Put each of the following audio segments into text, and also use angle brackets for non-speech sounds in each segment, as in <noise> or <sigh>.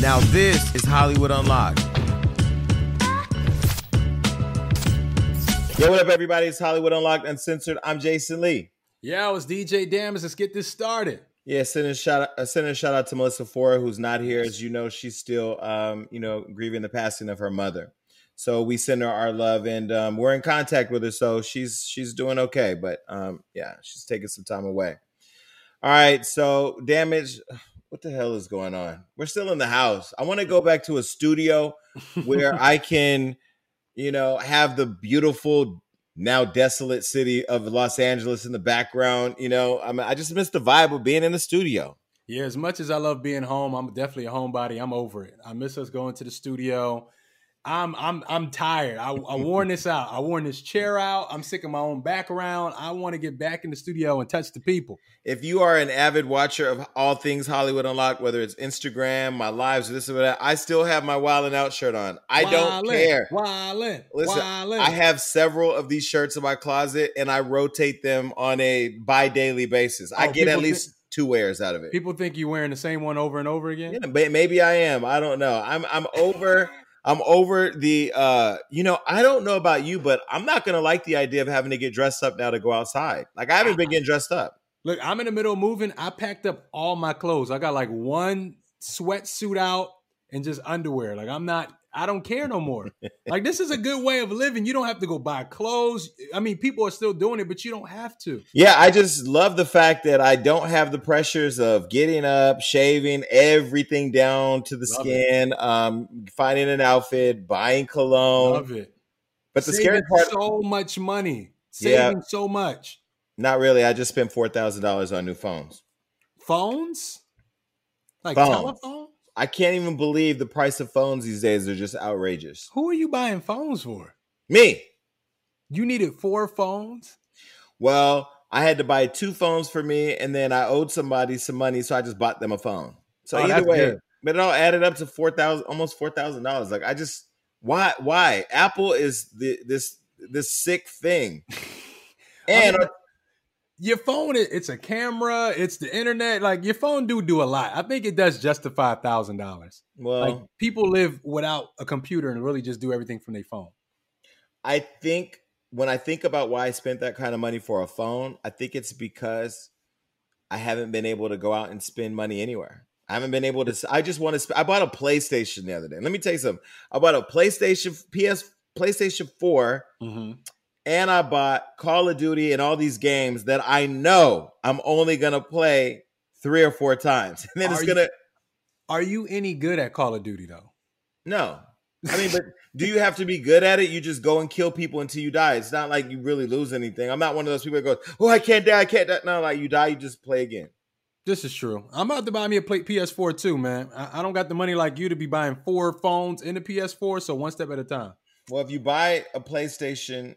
Now this is Hollywood Unlocked. Yo, what up, everybody? It's Hollywood Unlocked Uncensored. I'm Jason Lee. Yeah, it's DJ Damage. Let's get this started. Yeah, send a shout out, uh, send a shout out to Melissa Forde, who's not here. As you know, she's still, um, you know, grieving the passing of her mother. So we send her our love, and um, we're in contact with her. So she's she's doing okay, but um, yeah, she's taking some time away. All right, so damage. What the hell is going on? We're still in the house. I want to go back to a studio <laughs> where I can, you know, have the beautiful now desolate city of Los Angeles in the background. You know, I mean, I just miss the vibe of being in the studio. Yeah, as much as I love being home, I'm definitely a homebody. I'm over it. I miss us going to the studio. I'm I'm I'm tired. I, I worn this out. I worn this chair out. I'm sick of my own background. I want to get back in the studio and touch the people. If you are an avid watcher of all things Hollywood Unlocked, whether it's Instagram, my lives, or this or that, I still have my Wildin' Out shirt on. I wildin', don't care. Wildin', Listen, wildin'. I have several of these shirts in my closet, and I rotate them on a bi-daily basis. Oh, I get at least. Think- two wears out of it. People think you're wearing the same one over and over again. Yeah, maybe I am. I don't know. I'm I'm over I'm over the uh you know, I don't know about you, but I'm not gonna like the idea of having to get dressed up now to go outside. Like I haven't been getting dressed up. Look, I'm in the middle of moving. I packed up all my clothes. I got like one sweatsuit out and just underwear. Like I'm not I don't care no more. <laughs> like this is a good way of living. You don't have to go buy clothes. I mean, people are still doing it, but you don't have to. Yeah, I just love the fact that I don't have the pressures of getting up, shaving everything down to the love skin, um, finding an outfit, buying cologne. Love it. But the scary part so much money. Saving yeah, so much. Not really. I just spent four thousand dollars on new phones. Phones? Like phones. telephone? I can't even believe the price of phones these days are just outrageous. Who are you buying phones for? Me. You needed four phones? Well, I had to buy two phones for me, and then I owed somebody some money, so I just bought them a phone. So oh, either way, good. but it all added up to four thousand, almost four thousand dollars. Like I just why why Apple is the this this sick thing, <laughs> and I mean, your phone it's a camera it's the internet like your phone do do a lot. I think it does justify a thousand dollars. Well like people live without a computer and really just do everything from their phone. I think when i think about why i spent that kind of money for a phone i think it's because i haven't been able to go out and spend money anywhere. I haven't been able to i just want to sp- i bought a playstation the other day. Let me tell you something. I bought a playstation ps playstation 4 mm-hmm and I bought Call of Duty and all these games that I know I'm only gonna play three or four times, <laughs> and then are it's gonna. You, are you any good at Call of Duty though? No, I mean, but do you have to be good at it? You just go and kill people until you die. It's not like you really lose anything. I'm not one of those people that goes, "Oh, I can't die, I can't die." No, like you die, you just play again. This is true. I'm about to buy me a plate PS4 too, man. I, I don't got the money like you to be buying four phones in the PS4, so one step at a time. Well, if you buy a PlayStation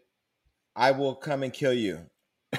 I will come and kill you. <laughs>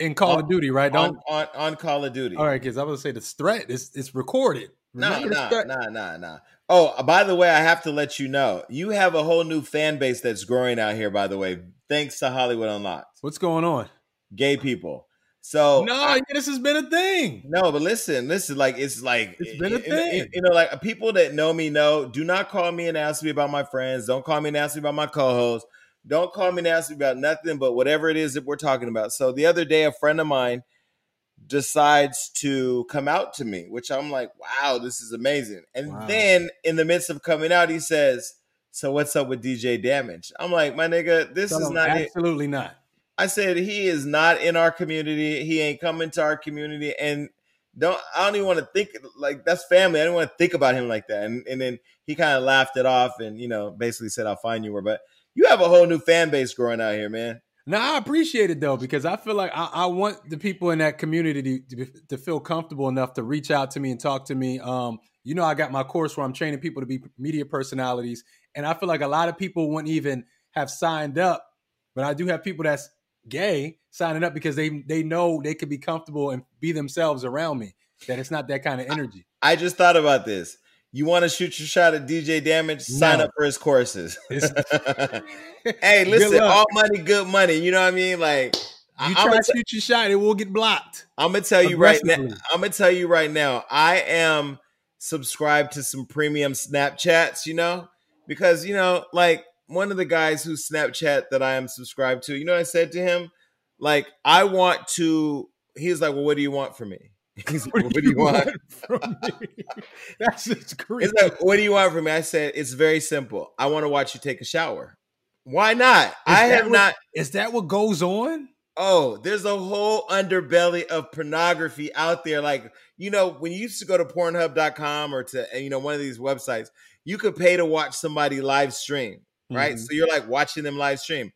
In Call on, of Duty, right? Don't on, on, on Call of Duty. All right, because I was gonna say the threat is it's recorded. No, no, no, no, no. Oh, uh, by the way, I have to let you know, you have a whole new fan base that's growing out here. By the way, thanks to Hollywood Unlocked. What's going on? Gay people. So no, I, this has been a thing. No, but listen, listen, like it's like it's eh, been a eh, eh, thing. you know, like uh, people that know me know. Do not call me and ask me about my friends. Don't call me and ask me about my co-host. Don't call me and ask me about nothing but whatever it is that we're talking about. So the other day, a friend of mine decides to come out to me, which I'm like, wow, this is amazing. And wow. then in the midst of coming out, he says, So what's up with DJ Damage? I'm like, my nigga, this is not absolutely it. not. I said he is not in our community. He ain't coming to our community. And don't I don't even want to think like that's family. I don't want to think about him like that. And and then he kind of laughed it off and you know basically said I'll find you where. But you have a whole new fan base growing out here, man. No, I appreciate it though because I feel like I, I want the people in that community to, to, to, feel comfortable enough to reach out to me and talk to me. Um, you know, I got my course where I'm training people to be media personalities, and I feel like a lot of people wouldn't even have signed up, but I do have people that's gay signing up because they they know they could be comfortable and be themselves around me. That it's not that kind of energy. I, I just thought about this. You want to shoot your shot at DJ Damage? Sign no. up for his courses. <laughs> <laughs> hey, listen, all money, good money. You know what I mean? Like you try to shoot your shot, it will get blocked. I'm gonna tell you right now. I'm gonna tell you right now. I am subscribed to some premium Snapchats. You know, because you know, like one of the guys whose Snapchat that I am subscribed to. You know, I said to him, like, I want to. He's like, well, what do you want from me? <laughs> He's like, what, do you want, from me? <laughs> That's just <laughs> crazy. Like, what do you want from me? I said, it's very simple. I want to watch you take a shower. Why not? Is I have what, not. Is that what goes on? Oh, there's a whole underbelly of pornography out there. Like, you know, when you used to go to pornhub.com or to, you know, one of these websites, you could pay to watch somebody live stream, right? Mm-hmm. So you're like watching them live stream.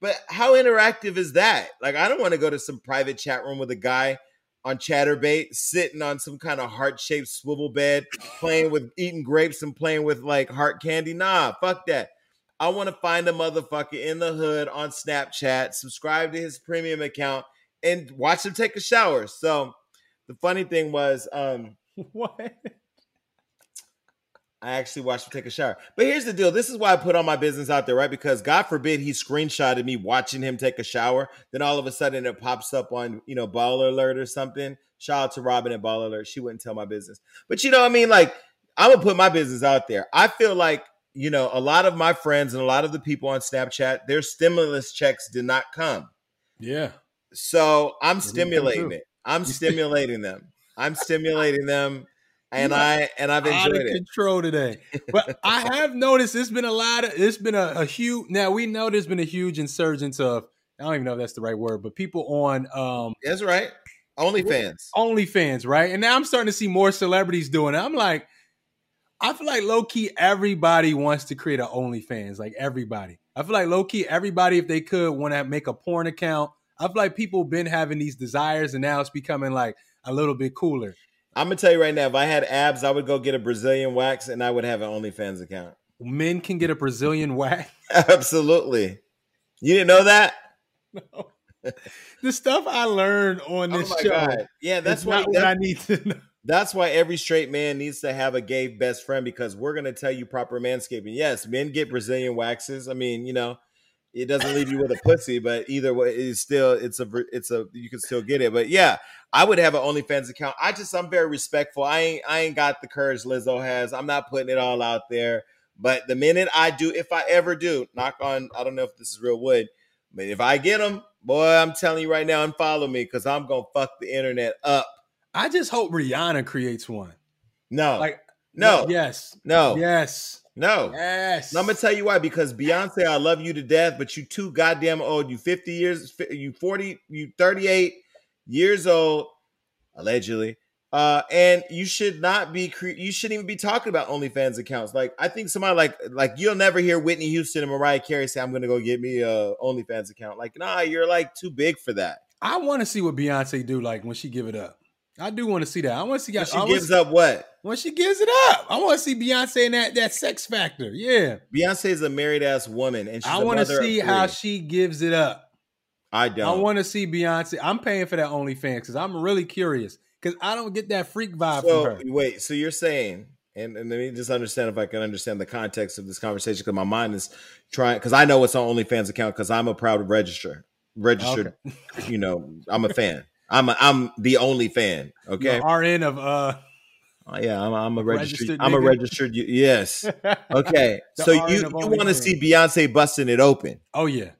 But how interactive is that? Like, I don't want to go to some private chat room with a guy on Chaturbate, sitting on some kind of heart shaped swivel bed, playing with eating grapes and playing with like heart candy. Nah, fuck that. I want to find a motherfucker in the hood on Snapchat, subscribe to his premium account, and watch him take a shower. So the funny thing was, um, <laughs> what? I actually watched him take a shower. But here's the deal. This is why I put all my business out there, right? Because God forbid he screenshotted me watching him take a shower. Then all of a sudden it pops up on, you know, Baller Alert or something. Shout out to Robin at Baller Alert. She wouldn't tell my business. But you know what I mean? Like, I'm gonna put my business out there. I feel like, you know, a lot of my friends and a lot of the people on Snapchat, their stimulus checks did not come. Yeah. So I'm stimulating it. I'm stimulating them. I'm stimulating them and I and I've enjoyed out of it. Control today, but I <laughs> have noticed it's been a lot of it's been a, a huge. Now we know there's been a huge insurgence of I don't even know if that's the right word, but people on um that's right, OnlyFans, OnlyFans, right? And now I'm starting to see more celebrities doing it. I'm like, I feel like low key everybody wants to create an OnlyFans, like everybody. I feel like low key everybody, if they could, want to make a porn account. I feel like people been having these desires, and now it's becoming like a little bit cooler. I'm gonna tell you right now, if I had abs, I would go get a Brazilian wax and I would have an OnlyFans account. Men can get a Brazilian wax. <laughs> Absolutely. You didn't know that? No. the stuff I learned on this oh show. God. Yeah, that's why what I need to know. That's why every straight man needs to have a gay best friend because we're gonna tell you proper manscaping. Yes, men get Brazilian waxes. I mean, you know, it doesn't leave you with a pussy, but either way, it's still it's a it's a you can still get it. But yeah, I would have an OnlyFans account. I just I'm very respectful. I ain't I ain't got the courage Lizzo has. I'm not putting it all out there. But the minute I do, if I ever do, knock on, I don't know if this is real wood, but if I get them, boy, I'm telling you right now, unfollow me because I'm gonna fuck the internet up. I just hope Rihanna creates one. No, like no, yes, no, yes. No. Yes. I'm gonna tell you why. Because Beyonce, I love you to death, but you too goddamn old. You 50 years, you 40, you 38 years old, allegedly. Uh, and you should not be cre- you shouldn't even be talking about OnlyFans accounts. Like I think somebody like like you'll never hear Whitney Houston and Mariah Carey say, I'm gonna go get me a OnlyFans account. Like, nah, you're like too big for that. I want to see what Beyonce do like when she give it up. I do want to see that. I want to see. When she gives up what? When she gives it up, I want to see Beyonce in that that sex factor. Yeah, Beyonce is a married ass woman, and I want to see how she gives it up. I don't. I want to see Beyonce. I'm paying for that OnlyFans because I'm really curious because I don't get that freak vibe so, from her. Wait, so you're saying, and, and let me just understand if I can understand the context of this conversation because my mind is trying because I know it's on OnlyFans account because I'm a proud register registered. Okay. You know, I'm a fan. I'm a, I'm the only fan. Okay, RN of uh. Oh, yeah, I'm, I'm a registered. registered I'm a registered. Yes. <laughs> Okay. so you you want to see Beyonce busting it open? Oh yeah,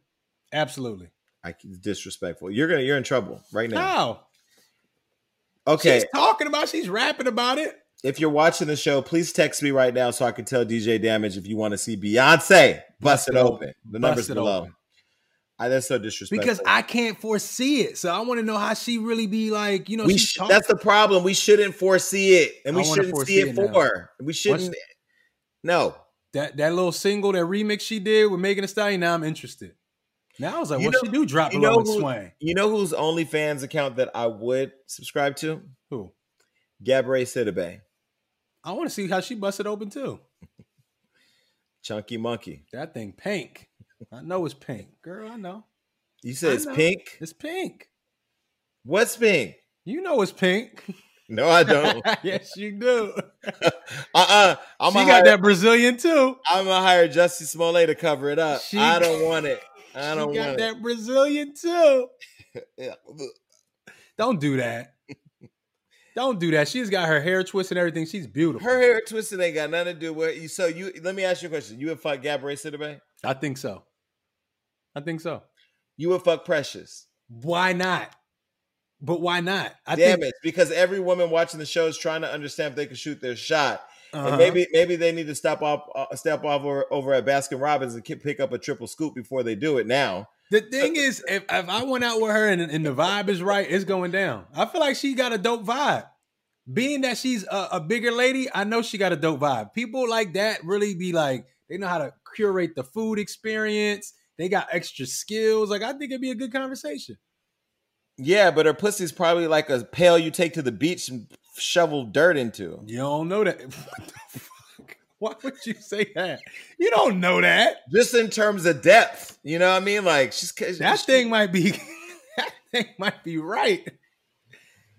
absolutely. I disrespectful. You're gonna you're in trouble right now. How? Okay. She's talking about. She's rapping about it. If you're watching the show, please text me right now so I can tell DJ Damage if you want to see Beyonce bust, bust it open. The numbers below. Open. I, that's so disrespectful. Because I can't foresee it, so I want to know how she really be like. You know, sh- that's the problem. We shouldn't foresee it, and we shouldn't see it, it for. We shouldn't. no. That that little single, that remix she did with Megan Thee Stallion. Now I'm interested. Now I was like, You know- she do drop You below know who, swing. you know whose OnlyFans account that I would subscribe to? Who? Gabrielle Sidibe, I want to see how she busted open too. <laughs> Chunky Monkey. That thing pink. I know it's pink, girl. I know You said I it's know. pink. it's pink. What's pink? You know it's pink. <laughs> No, I don't. <laughs> yes, you do. <laughs> uh uh I'm she got hire, that Brazilian too. I'm gonna hire Jussie Smollett to cover it up. She- I don't want it. I don't want it. She got want that Brazilian too. Yeah. Don't do that. Don't do that. She's got her hair twisted and everything. She's beautiful. Her hair twisted ain't got nothing to do with you. So you let me ask you a question. You would fuck Gabrielle Sidibe? I think so. I think so. You would fuck Precious. Why not? But why not? I Damn think it. Because every woman watching the show is trying to understand if they can shoot their shot. uh-huh. And maybe maybe they need to step off uh, step off over, over at Baskin Robbins and pick up a triple scoop before they do it now. the thing is, if, if I went out with her and, and the vibe is right, it's going down. I feel like she got a dope vibe. Being that she's a, a bigger lady, I know she got a dope vibe. People like that really be like, they know how to curate the food experience. They got extra skills. Like I think it'd be a good conversation. Yeah, but her pussy's probably like a pail you take to the beach and shovel dirt into. You don't know that. <laughs> What the fuck? Why would you say that? You don't know that. Just in terms of depth, you know what I mean? Like she's That thing might be <laughs> that thing might be right.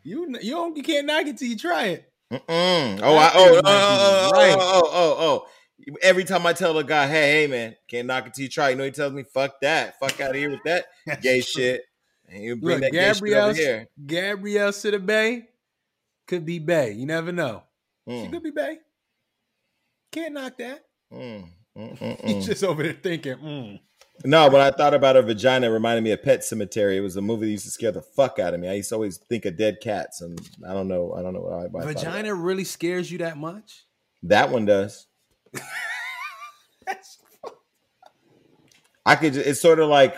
You you don't you can't knock it till you try it. Mm-mm. Oh, I, That oh, thing oh oh oh, oh, oh, oh, oh, oh, oh, oh. Every time I tell a guy, hey, hey, man, can't knock it till you try. You know, he tells me, fuck that. Fuck out of here with that <laughs> gay shit. And you bring Look, that gay shit Gabrielle over here. Gabrielle Bay could be Bay. You never know. She Mm, could be Bay. Can't knock that. mm, mm, mm, He's mm. just over there thinking, mm. No, when I thought about her vagina, it reminded me of Pet Sematary. It was a movie that used to scare the fuck out of me. I used to always think of dead cats, and I don't know. I don't know why. why I thought of vagina really scares you that much? That one does. <laughs> I could. ju- It's sort of like,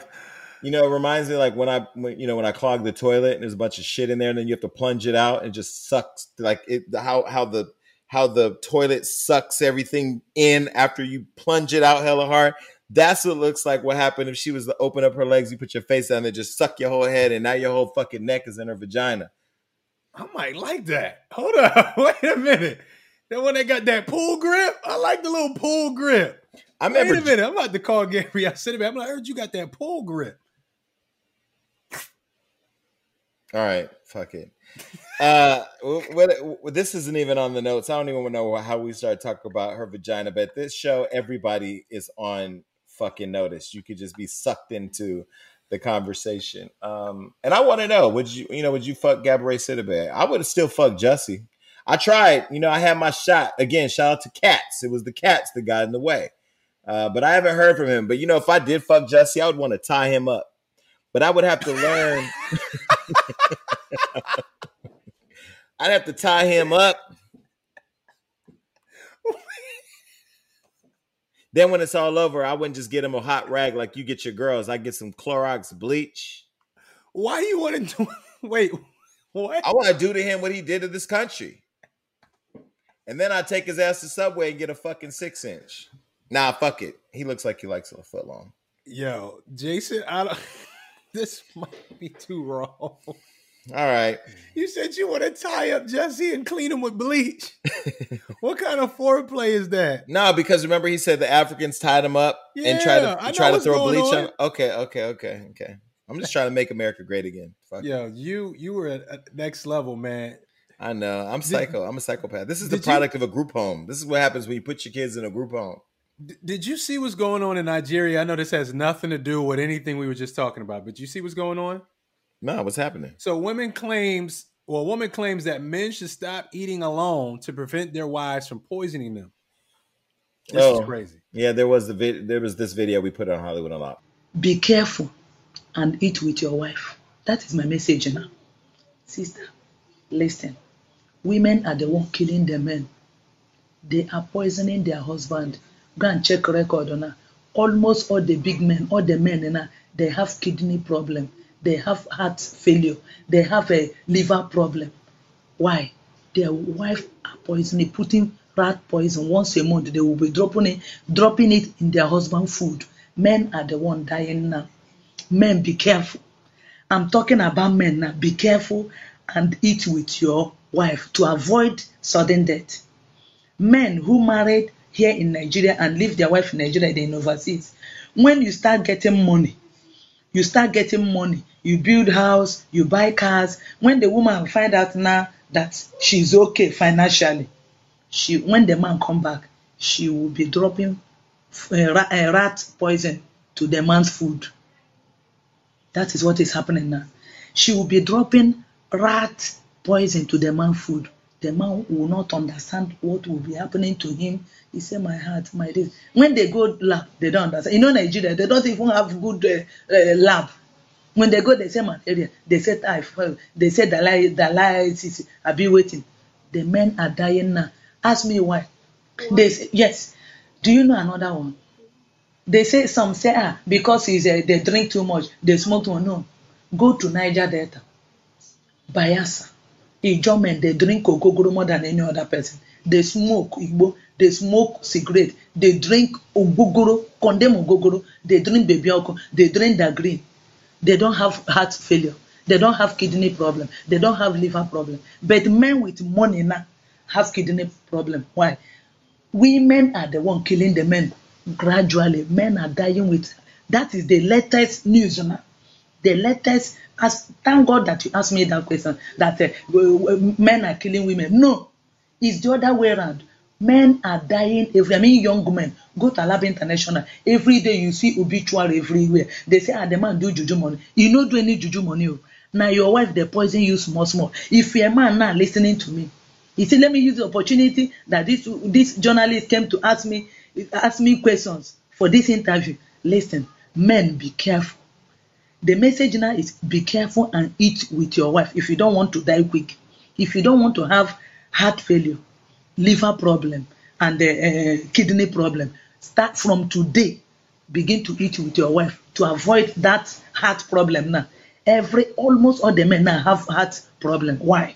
you know, it reminds me like when I, when, you know, when I clog the toilet and there's a bunch of shit in there, and then you have to plunge it out, and it just sucks. Like it, how how the how the toilet sucks everything in after you plunge it out hella hard. That's what looks like. What happened if she was to open up her legs, you put your face down there, just suck your whole head, and now your whole fucking neck is in her vagina. I might like that. Hold up. <laughs> Wait a minute. That one that got that pull grip? I like the little pull grip. I Wait remember. a minute. I'm about to call Gabrielle Sitter I'm like, I heard you got that pull grip. All right, fuck it. Uh, <laughs> what, this isn't even on the notes. I don't even know how we start talking about her vagina, but this show, everybody is on fucking notice. You could just be sucked into the conversation. Um, and I want to know, would you, you know, would you fuck Gabrielle Sidibe? I would have still fucked Jussie. I tried, you know, I had my shot. Again, shout out to Cats. It was the Cats that got in the way. Uh, but I haven't heard from him. But you know, if I did fuck Jesse, I would want to tie him up. But I would have to learn. <laughs> I'd have to tie him up. then when it's all over, I wouldn't just get him a hot rag like you get your girls. I get some Clorox bleach. Why you want to do <laughs> wait, what? I want to do to him what he did to this country. And then I take his ass to Subway and get a fucking six inch. Nah, fuck it. He looks like he likes a foot long. Yo, Jason, I don't <laughs> this might be too raw. All right. You said you want to tie up Jesse and clean him with bleach. <laughs> what kind of foreplay is that? No, because remember he said the Africans tied him up and tried Yeah, to try to throw bleach on. on. Okay, okay, okay, okay. I'm just trying to make America great again. Fuck. Yo, you you were at, at next level, man. I know. I'm psycho. I'm a psychopath. This is the did you- product of a group home. This is what happens when you put your kids in a group home. Did you see what's going on in Nigeria? I know this has nothing to do with anything we were just talking about, but you see what's going on? No, what's happening? So women claims, well, a woman claims that men should stop eating alone to prevent their wives from poisoning them. This Oh. is crazy. Yeah, there was the vid- there was this video we put on Hollywood Unlocked. Be careful and eat with your wife. That is my message now. Sister, listen. Women are the one killing the men. They are poisoning their husband. Go and check record on her. Almost all the big men, all the men in her, they have kidney problem. They have heart failure. They have a liver problem. Why? Their wife are poisoning, putting rat poison once a month. They will be dropping it, dropping it in their husband food. Men are the one dying now. men be careful i'm talking about men now be careful and eat with your wife to avoid sudden death. Men who married here in nigeria and leave their wife in nigeria then overseas. When you start getting money you start getting money you build house you buy cars when the woman find out now that she's okay financially she when the man come back she will be dropping uh, rat, uh, rat poison to the man's food. That is what is happening now. She will be dropping rat poison to the man food. The man will not understand what will be happening to him. He say my heart my this when they go lab they don't understand. You know nigeria they don't even have good uh, uh, lab. When they go they say malaria. They say typhoid. They say dialysis. Abi waiting. the men are dying now. Ask me why? They say yes. Do you know another one? They say some say ah because he's uh, they drink too much. They smoke too much. No. Go to niger delta. Bayelsa ijomen dey drink ogogoro more than any other person. Dey smoke igbo dey smoke cigarette dey drink ogogoro condemn ogogoro dey drink baby alcohol dey drink dagreen they don't have heart failure. They don't have kidney problem. They don't have liver problem. But men with money now have kidney problem. Why? Women are the one killing the men gradually. Men are dying with that is the latest news now the latest as thank god that you asked me that question that uh, w- men are killing women. No. It's the other way around. Men are dying every i mean young men go to alaba international. Every day you see obituary everywhere. They say ah the man do juju money. E no do any juju money o na your wife dey poison you small small. If your man now lis ten ing to me he say let me use the opportunity that this this journalist came to ask me ask me questions for this interview. Lis ten men be careful the message now is be careful and eat with your wife. If you don't want to die quick if you don't want to have heart failure liver problem and uh, uh, kidney problem start from today. Begin to eat with your wife to avoid that heart problem now. Every almost all the men now have heart problem. Why?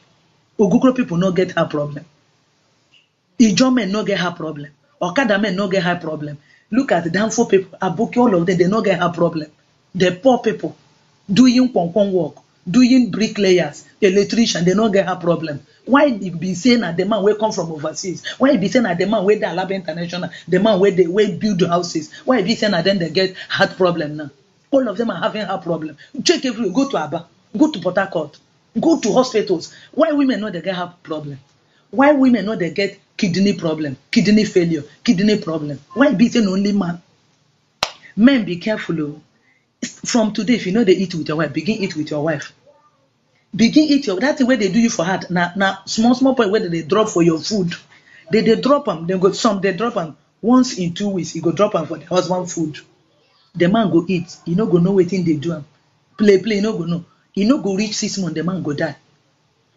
Ogogoro people no get heart problem. Ijaw men no get heart problem. Okada men no get heart problem. Look at the danfo people. Aboki all of them they no get heart problem the poor people doing kwonkwo work doing bricklayers electrician they no get heart problem. Why e be say na the man wey come from overseas? Why e be say na the man wey dey alaba international the man wey dey wey build houses? Why e be say na them dey get heart problem now? All of them are having heart problem. Check everywhere go to aba go to port harcourt go to hospitals. Why women no dey get heart problem? Why women no dey get kidney problem kidney failure kidney problem? Why e be say na only man? Men be careful o from today if you no dey eat with your wife begin eat with your wife. Begin eat your that thing wey dey do you for heart na na small small point wey dem dey drop for your food. They dey drop am dem go some dey drop am once in two weeks e go drop am for the husband food. The man go eat. E no go know wetin dey do am play play e no go know. E no go reach six months the man go die.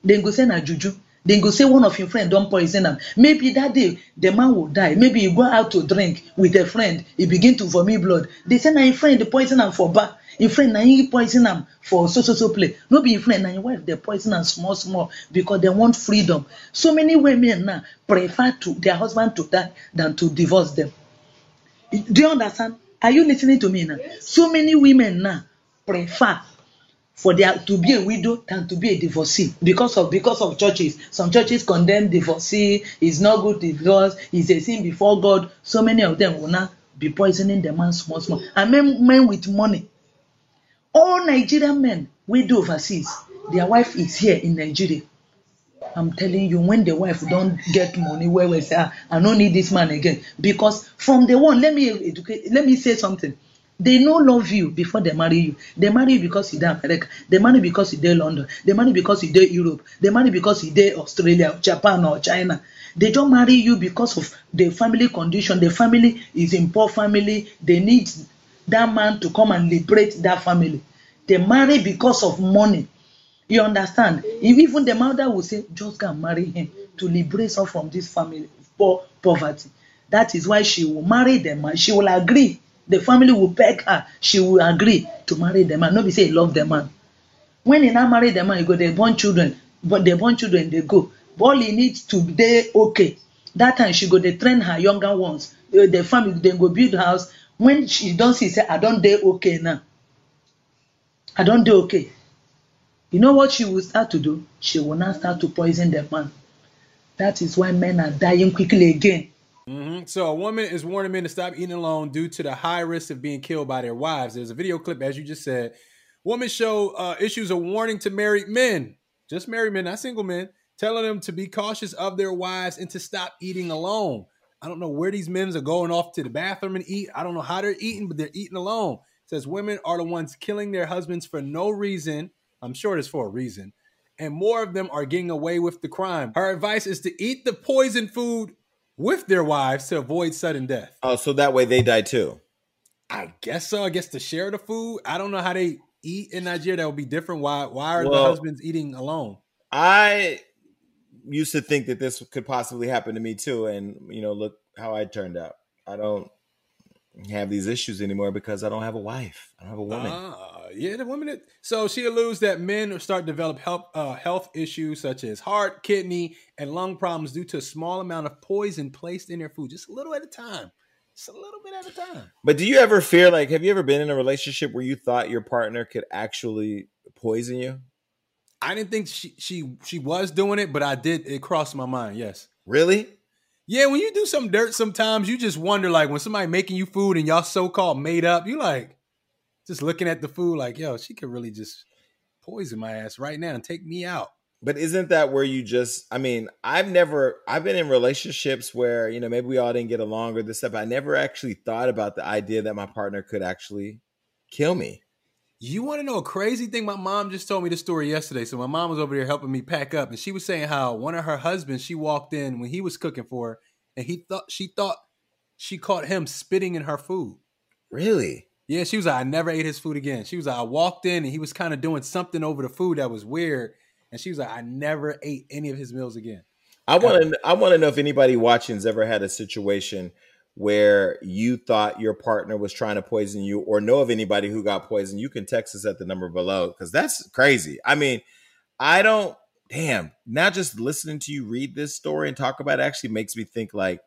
Dem go say na juju dem go say one of im friend don poison am. Maybe that day the man will die. Maybe e go out to drink with a friend. E begin to vomit blood. Dey say na im friend dey poison am for bar. Im friend na im poison am for so so so place. No be im friend na im wife dey poison am small small because dem want freedom. So many women now prefer to their husband to die than to divorce them. Do you understand? Are you lis ten ing to me now so many women now prefer for their to be a widow than to be a divorcee. Because of because of churches. Some churches condemn divorcee. It's not good divorce. It's a sin before god. So many of them will now be poisoning the man small small. And men men with money. All nigerian men wey dey overseas their wife is here in nigeria. I'm telling you when the wife don get money well well say ah i no need this man again. Because from the one let me educate let me say something they no love you before they marry you. They marry you because you dey america. They marry you because you dey london. They marry you because you dey europe. They marry you because you dey australia japan or china. They don marry you because of the family condition. The family is in poor family. They need that man to come and liberate that family. They marry because of money. You understand? If even the mother will say just go and marry him to liberate her from this family poor poverty. That is why she will marry the man she will agree the family will beg her she will agree to marry the man no be say e love the man when e now marry the man e go dey born children but dey born children dey go but all e need to dey okay that time she go dey train her younger ones Eh, the family dem go build house when she don see say i don dey okay now I don't do okay. You know what she will start to do? She will now start to poison the man. That is why men are dying quickly again. Hmm So a woman is warning men to stop eating alone due to the high risk of being killed by their wives. There's a video clip, as you just said. Women show uh, issues of warning to married men, just married men, not single men, telling them to be cautious of their wives and to stop eating alone. I don't know where these men are going off to the bathroom and eat. I don't know how they're eating, but they're eating alone. It says women are the ones killing their husbands for no reason. I'm sure it's for a reason. And more of them are getting away with the crime. Her advice is to eat the poison food with their wives to avoid sudden death. Oh, so that way they die too. I guess so. I guess to share the food. I don't know how they eat in Nigeria. That would be different. Why? Why are the husbands eating alone? I used to think that this could possibly happen to me too, and you know, look how I turned out. I don't have these issues anymore because I don't have a wife. I don't have a woman. Ah, yeah, the women. That, so she alludes that men start to develop health uh, health issues such as heart, kidney, and lung problems due to a small amount of poison placed in their food, just a little at a time, just a little bit at a time. But do you ever fear like have you ever been in a relationship where you thought your partner could actually poison you? I didn't think she she she was doing it, but I did. It crossed my mind. Yes. Really? Yeah, when you do some dirt, sometimes you just wonder, like when somebody making you food and y'all so called made up, you like just looking at the food, like yo, she could really just poison my ass right now and take me out. But isn't that where you just I mean, I've never I've been in relationships where, you know, maybe we all didn't get along or this stuff. I never actually thought about the idea that my partner could actually kill me. You want to know a crazy thing? My mom just told me this story yesterday. So my mom was over there helping me pack up, and she was saying how one of her husbands, she walked in when he was cooking for her, and he thought she thought she caught him spitting in her food. Really? Yeah, she was like, I never ate his food again. She was like, I walked in and he was kind of doing something over the food that was weird. And she was like, I never ate any of his meals again. I want to I want to know if anybody watching's ever had a situation where you thought your partner was trying to poison you or know of anybody who got poisoned. You can text us at the number below cuz that's crazy. I mean, I don't damn, now just listening to you read this story and talk about it actually makes me think like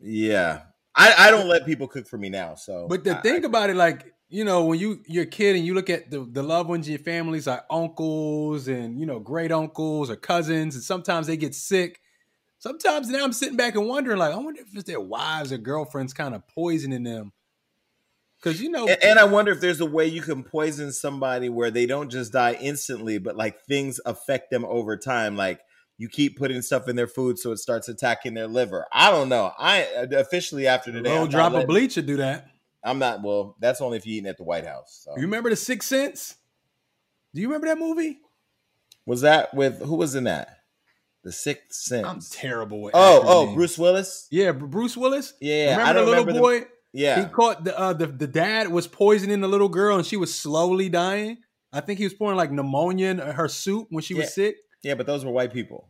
yeah. I I don't let people cook for me now. So But the I- thing I- about it, like, you know, when you you're a kid and you look at the, the loved ones in your families, like uncles and you know, great uncles or cousins, and sometimes they get sick. Sometimes now I'm sitting back and wondering, like, I wonder if it's their wives or girlfriends kind of poisoning them. Cause you know, And, and I wonder if there's a way you can poison somebody where they don't just die instantly, but like things affect them over time. Like you keep putting stuff in their food, so it starts attacking their liver. I don't know. I officially after a today, not, drop of bleach would do that. I'm not. Well, that's only if you're eating at the White House. So. You remember the Sixth Sense? Do you remember that movie? Was that with who was in that? The Sixth Sense. I'm terrible with oh, oh, names. Bruce Willis. Yeah, Bruce Willis. Yeah, remember I don't the little remember the- boy? Yeah, He caught the uh the, the dad was poisoning the little girl and she was slowly dying. I think he was pouring like pneumonia in her soup when she Yeah. was sick. Yeah, but those were white people.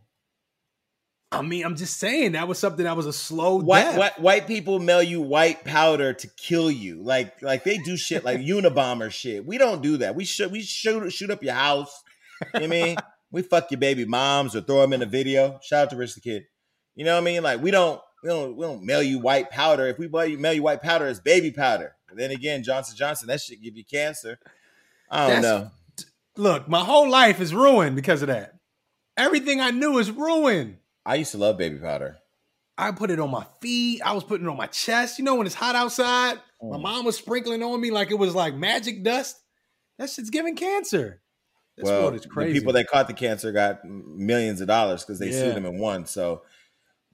I mean, I'm just saying that was something that was a slow White, death. white white people mail you white powder to kill you. Like like they do shit like <laughs> Unabomber shit. We don't do that. We should we shoot shoot up your house. You know what I mean? We fuck your baby moms or throw them in a video. Shout out to Rich the Kid. You know what I mean? Like we don't we don't we don't mail you white powder. If we mail you, mail you white powder, it's baby powder. But then again, Johnson Johnson, that shit give you cancer. I don't That's- know. Look, my whole life is ruined because of that. Everything I knew is ruined. I used to love baby powder. I put it on my feet. I was putting it on my chest. You know, when it's hot outside, my Mm. mom was sprinkling on me like it was like magic dust. That shit's giving cancer. This well, world is the crazy. people that caught the cancer got millions of dollars because they Yeah. sued them and won. So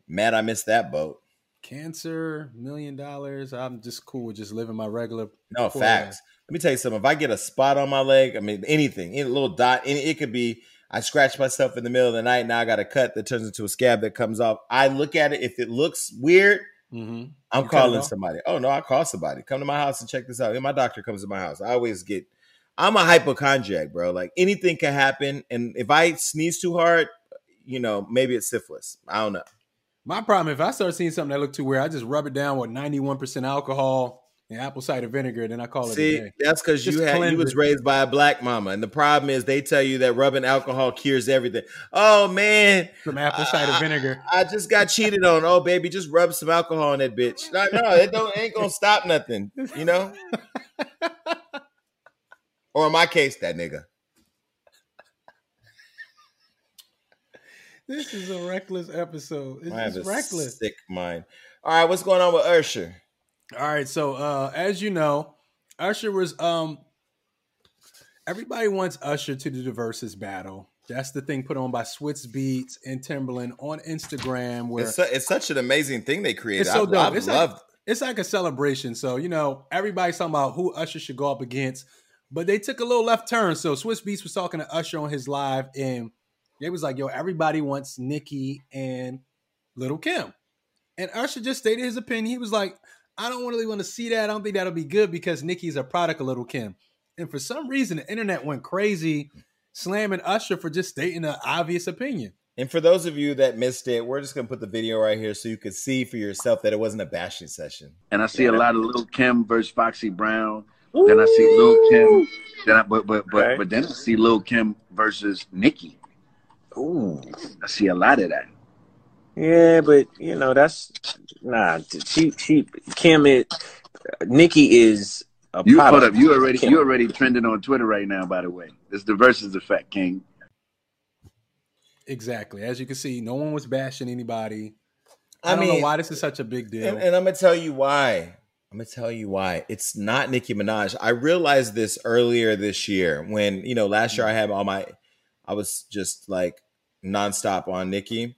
mad I missed that boat. cancer, million dollars. I'm just cool with just living my regular. No facts. life. Let me tell you something. If I get a spot on my leg, I mean anything, any little dot, any, it could be. I scratch myself in the middle of the night. Now I got a cut that turns into a scab that comes off. I look at it. If it looks weird, Mhm. I'm You calling somebody. Oh no, I call somebody. Come to my house and check this out. And my doctor comes to my house. I always get. I'm a hypochondriac, bro. Like anything can happen, and if I sneeze too hard, you know, maybe it's syphilis. I don't know. My problem, if I start seeing something that look too weird, I just rub it down with 91% alcohol and apple cider vinegar, then I call it See, that's because you had you was raised by a black mama, and the problem is they tell you that rubbing alcohol cures everything. Oh man, Some apple cider I- vinegar. I just got cheated on. Oh baby, just rub some alcohol on that bitch. No, no, it don't ain't gonna stop nothing. You know. <laughs> Or in my case, that nigga. This is a reckless episode. It's I have just a reckless. sick mind. All right, what's going on with Usher? All right, so uh as you know, Usher was um everybody wants Usher to do the versus battle. That's the thing put on by Swizz Beatz and Timbaland on Instagram where It's, su- it's such an amazing thing they created. It's so dope. I've It's like- it's like a celebration. So, you know, everybody's talking about who Usher should go up against, but they took a little left turn. So Swizz Beatz was talking to Usher on his live, and they was like, yo, everybody wants Nicki and Little Kim. And Usher just stated his opinion. He was like, I don't really want to see that. I don't think that'll be good because Nicki's a product of Little Kim. And for some reason, the internet went crazy slamming Usher for just stating an obvious opinion. And for those of you that missed it, we're just gonna put the video right here so you could see for yourself that it wasn't a bashing session. and I see a lot of Little Kim versus Foxy Brown. Then I see Little Kim. Then I, but but but Okay. but then I see Lil Kim versus Nicki. Ooh. I see a lot of that. Yeah, but you know that's nah. She she Kim it. Nicki is a You hold up. You already Kim. you already trending on Twitter right now. By the way, it's the versus effect, King. Exactly. As you can see, no one was bashing anybody. I, I don't know mean, why this is such a big deal. And, and I'm gonna tell you why. I'm gonna tell you why. It's not Nicki Minaj. I realized this earlier this year when you know last year I had all my, I was just like nonstop on Nicki.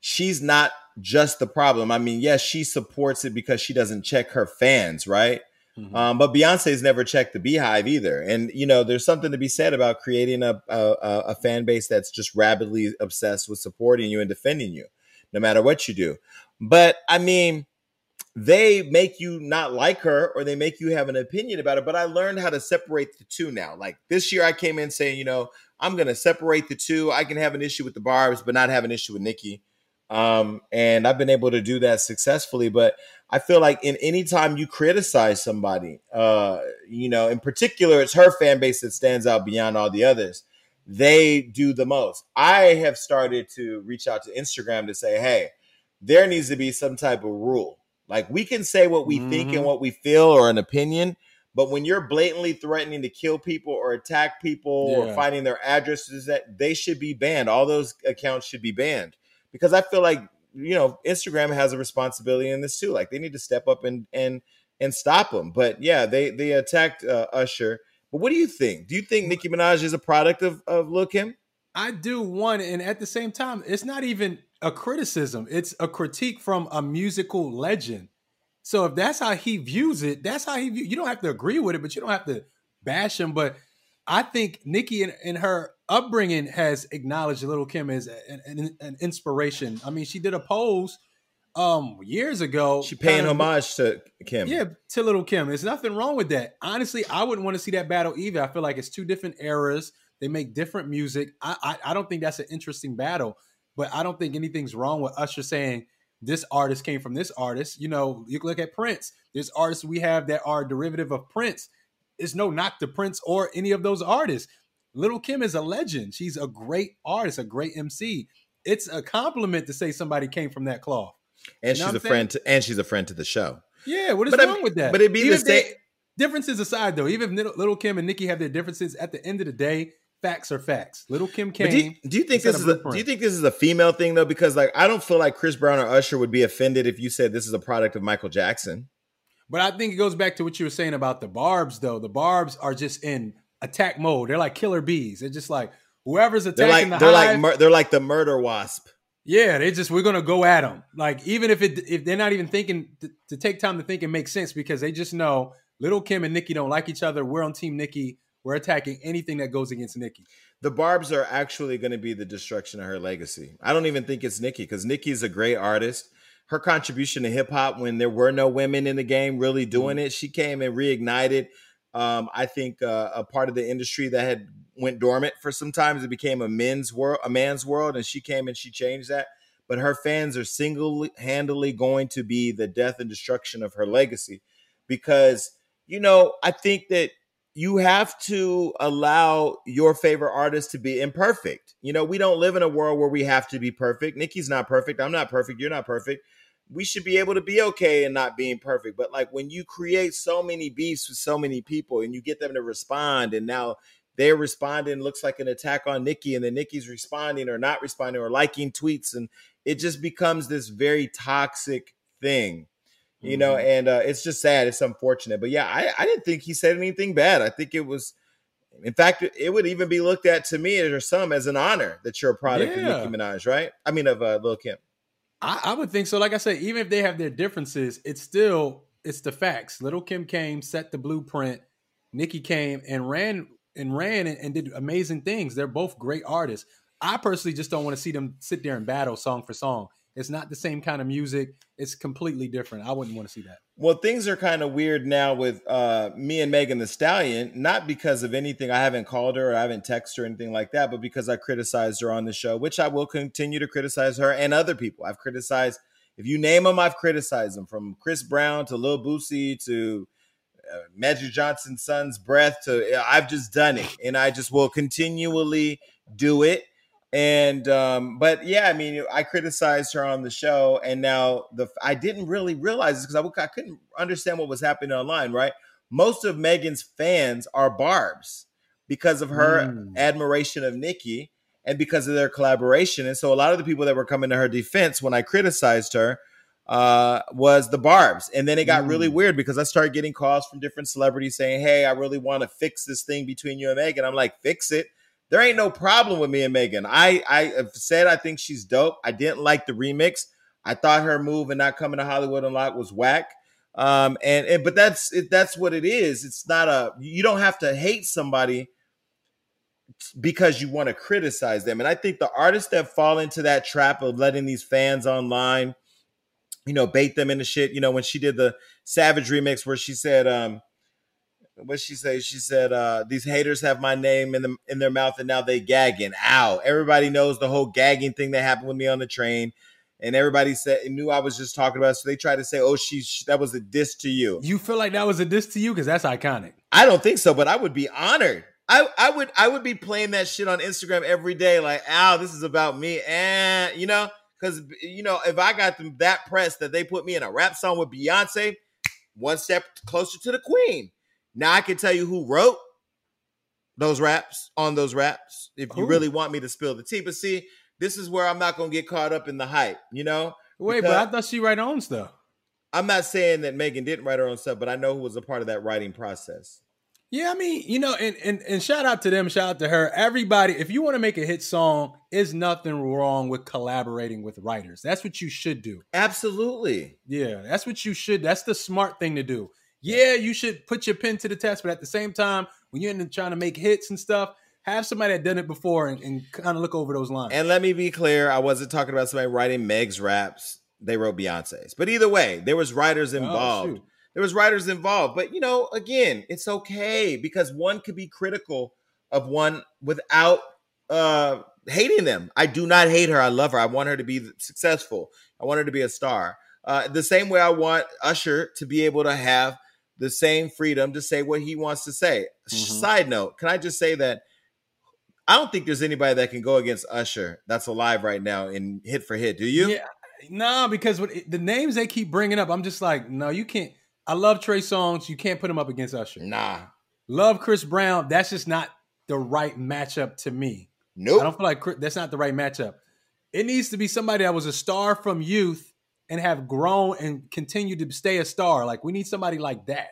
She's not just the problem. I mean, yes, she supports it because she doesn't check her fans, right? Mhm. Um, but Beyonce's never checked the BeyHive either, and you know, there's something to be said about creating a, a a- fan base that's just rabidly obsessed with supporting you and defending you, no matter what you do. But I mean, they make you not like her, or they make you have an opinion about it. But I learned how to separate the two now. Like this year, I came in saying, you know, I'm going to separate the two. I can have an issue with the Barbs, but not have an issue with Nicki. Um, and I've been able to do that successfully. But I feel like in any time you criticize somebody, uh, you know, in particular, it's her fan base that stands out beyond all the others. They do the most. I have started to reach out to Instagram to say, hey, there needs to be some type of rule. Like we can say what we think Mhm. and what we feel or an opinion, but when you're blatantly threatening to kill people or attack people or finding their addresses, that they should be banned. All those accounts should be banned because I feel like you know Instagram has a responsibility in this too. Like they need to step up and and and stop them. But yeah, they they attacked uh, Usher. But what do you think? Do you think Nicki Minaj is a product of of Lil Kim? I do one, and at the same time, it's not even a criticism; it's a critique from a musical legend. So if that's how he views it, that's how he view. You don't have to agree with it, but you don't have to bash him. But I think Nicki and, in her upbringing has acknowledged Little Kim as an, an, an inspiration. I mean, she did a pose um years ago. She paying kinda- homage to Kim. yeah, to Little Kim. There's nothing wrong with that. Honestly, I wouldn't want to see that battle either. I feel like it's two different eras. They make different music. I, I I don't think that's an interesting battle, but I don't think anything's wrong with Usher saying this artist came from this artist. You know, you look at Prince. There's artists we have that are derivative of Prince. It's no knock to Prince or any of those artists. Little Kim is a legend. She's a great artist, a great MC. It's a compliment to say somebody came from that cloth. and You know she's a friend. To, and she's a friend to the show. Yeah, what is But wrong mean- with that? but it'd be Even if same- differences aside, though. Even if Little, Kim and Nicki have their differences, at the end of the day, facts are facts. Little Kim came. But do you, do you think this is a, do you think this is a female thing though? Because like I don't feel like Chris Brown or Usher would be offended if you said this is a product of Michael Jackson. But I think it goes back to what you were saying about the Barbs, though. The Barbs are just in attack mode. They're like killer bees. They're just like whoever's They're attacking like the they're hive. like mur- they're like the murder wasp. yeah, they just we're gonna go at them. Like even if it if they're not even thinking to, to take time to think and make sense because they just know Little Kim and Nicki don't like each other. We're on Team Nicki. We're attacking anything that goes against Nicki. The Barbs are actually going to be the destruction of her legacy. I don't even think it's Nicki because Nicki's a great artist. Her contribution to hip hop when there were no women in the game really doing mm. it, she came and reignited. Um, I think uh, a part of the industry that had went dormant for some times. It became a men's world, a man's world, and she came and she changed that. But her fans are single-handedly going to be the death and destruction of her legacy, because you know I think that you have to allow your favorite artist to be imperfect. You know, we don't live in a world where we have to be perfect. Nicki's not perfect. I'm not perfect. You're not perfect. We should be able to be okay and not being perfect. But like when you create so many beefs with so many people and you get them to respond, and now they're responding looks like an attack on Nicki, and then Nicki's responding or not responding or liking tweets, and it just becomes this very toxic thing. You know, Mhm. and uh, it's just sad. It's unfortunate, but yeah, I, I didn't think he said anything bad. I think it was, in fact, it, it would even be looked at to me or some as an honor that you're a product Yeah. of Nicki Minaj, right? I mean, of uh, Lil Kim. I, I would think so. Like I said, even if they have their differences, it's still it's the facts. Lil Kim came, set the blueprint. Nicki came and ran and ran and, and did amazing things. They're both great artists. I personally just don't want to see them sit there and battle song for song. It's not the same kind of music. It's completely different. I wouldn't want to see that. Well, things are kind of weird now with uh, me and Megan Thee Stallion, not because of anything. I haven't called her or I haven't texted her or anything like that, but because I criticized her on the show, which I will continue to criticize her and other people. I've criticized, if you name them, I've criticized them from Chris Brown to Lil Boosie to uh, Magic Johnson's son's breath to I've just done it and I just will continually do it. And um, but yeah, I mean, I criticized her on the show, and now the I didn't really realize this because I, I couldn't understand what was happening online. Right, most of Megan's fans are Barb's because of her Mm. admiration of Nicki and because of their collaboration. And so a lot of the people that were coming to her defense when I criticized her uh, was the Barb's. And then it got really Mm. weird because I started getting calls from different celebrities saying, Hey, I really want to fix this thing between you and Megan. I'm like, fix it. There ain't no problem with me and Megan. I, I have said I think she's dope. I didn't like the remix. I thought her move and not coming to Hollywood Unlocked was whack. Um, and, and but that's it, that's what it is. It's not a you don't have to hate somebody because you want to criticize them. And I think the artists that fall into that trap of letting these fans online, you know, bait them into shit. You know, when she did the Savage remix where she said, um, what she say? She said, uh, these haters have my name in the in their mouth and now they gagging. Ow. Everybody knows the whole gagging thing that happened with me on the train. And everybody said knew I was just talking about it. So they tried to say, oh, she that was a diss to you. You feel like that was a diss to you because that's iconic. I don't think so, but I would be honored. I, I would I would be playing that shit on Instagram every day, like, ow, this is about me. And you know, because you know, if I got them that press that they put me in a rap song with Beyonce, one step closer to the queen. Now I can tell you who wrote those raps on those raps if you Who? really want me to spill the tea. But see, this is where I'm not gonna get caught up in the hype, you know? Wait, Because- but I thought she write her own stuff. I'm not saying that Megan didn't write her own stuff, but I know who was a part of that writing process. Yeah, I mean, you know, and, and and shout out to them, shout out to her. Everybody, if you want to make a hit song, is nothing wrong with collaborating with writers. That's what you should do. Absolutely. Yeah, that's what you should. That's the smart thing to do. Yeah, you should put your pen to the test, but at the same time, when you're in trying to make hits and stuff, have somebody that done it before and, and kind of look over those lines. And let me be clear, I wasn't talking about somebody writing Meg's raps. They wrote Beyonce's. But either way, there was writers involved. Oh, there was writers involved. But you know, again, it's okay because one could be critical of one without uh hating them. I do not hate her. I love her. I want her to be successful. I want her to be a star. Uh, the same way I want Usher to be able to have the same freedom to say what he wants to say. Mhm. Side note, can I just say that I don't think there's anybody that can go against Usher that's alive right now in hit for hit. Do you? Yeah, no, because what, the names they keep bringing up, I'm just like, no, you can't. I love Trey Songz. You can't put him up against Usher. Nah. Love Chris Brown. That's just not the right matchup to me. Nope. I don't feel like Chris- that's not the right matchup. It needs to be somebody that was a star from youth and have grown and continue to stay a star. Like we need somebody like that.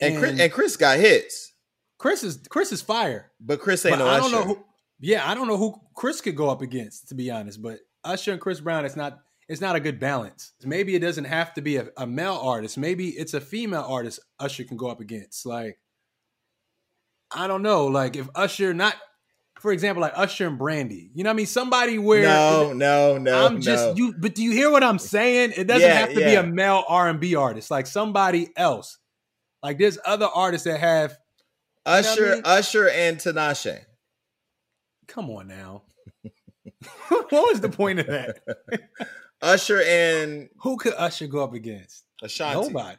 And Chris, and Chris got hits, Chris is Chris is fire. but Chris ain't But no I don't know who. Yeah, I don't know who Chris could go up against, to be honest. But Usher and Chris Brown, it's not. It's not a good balance. Maybe it doesn't have to be a, a male artist. Maybe it's a female artist Usher can go up against. Like, I don't know. Like if Usher not, for example, like Usher and Brandy. You know what I mean? Somebody where no, no, no. I'm just no. you. But do you hear what I'm saying? It doesn't Yeah, have to be a male R and B artist. Like somebody else. Like there's other artists that have. what I Usher, mean? Usher, and Tinashe. Come on now. <laughs> what was the point of that? <laughs> Usher and Who could Usher go up against? Ashanti. Nobody.